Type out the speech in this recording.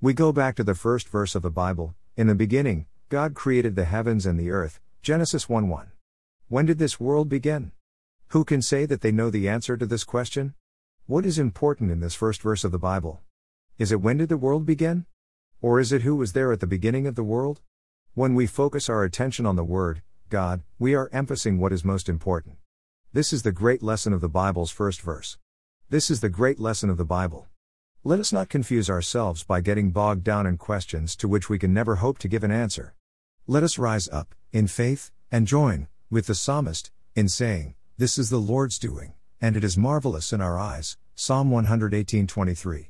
We go back to the first verse of the Bible In the beginning, God created the heavens and the earth, Genesis 1 1. When did this world begin? Who can say that they know the answer to this question? What is important in this first verse of the Bible? Is it when did the world begin? Or is it who was there at the beginning of the world? When we focus our attention on the Word, God, we are emphasizing what is most important. This is the great lesson of the Bible's first verse. This is the great lesson of the Bible. Let us not confuse ourselves by getting bogged down in questions to which we can never hope to give an answer. Let us rise up, in faith, and join, with the psalmist, in saying, This is the Lord's doing, and it is marvelous in our eyes. Psalm 118 23.